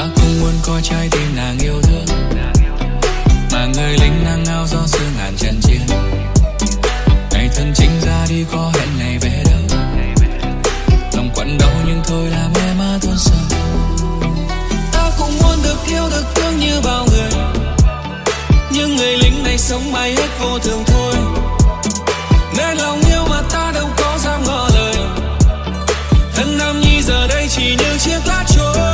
ta không muốn có trái tim nàng yêu thương. Mà người lính đang ngao do sự ngàn trận chiến. Ngày thân chính ra đi có hẹn này về đâu. Lòng quặn đau nhưng thôi là mê ma tuôn sâu ta cũng muốn được yêu, được thương như bao người. Nhưng người lính này sống mãi hết vô thường thôi. Nên lòng yêu mà ta đâu có dám ngỏ lời. Thân nam nhi giờ đây chỉ như chiếc lá trôi.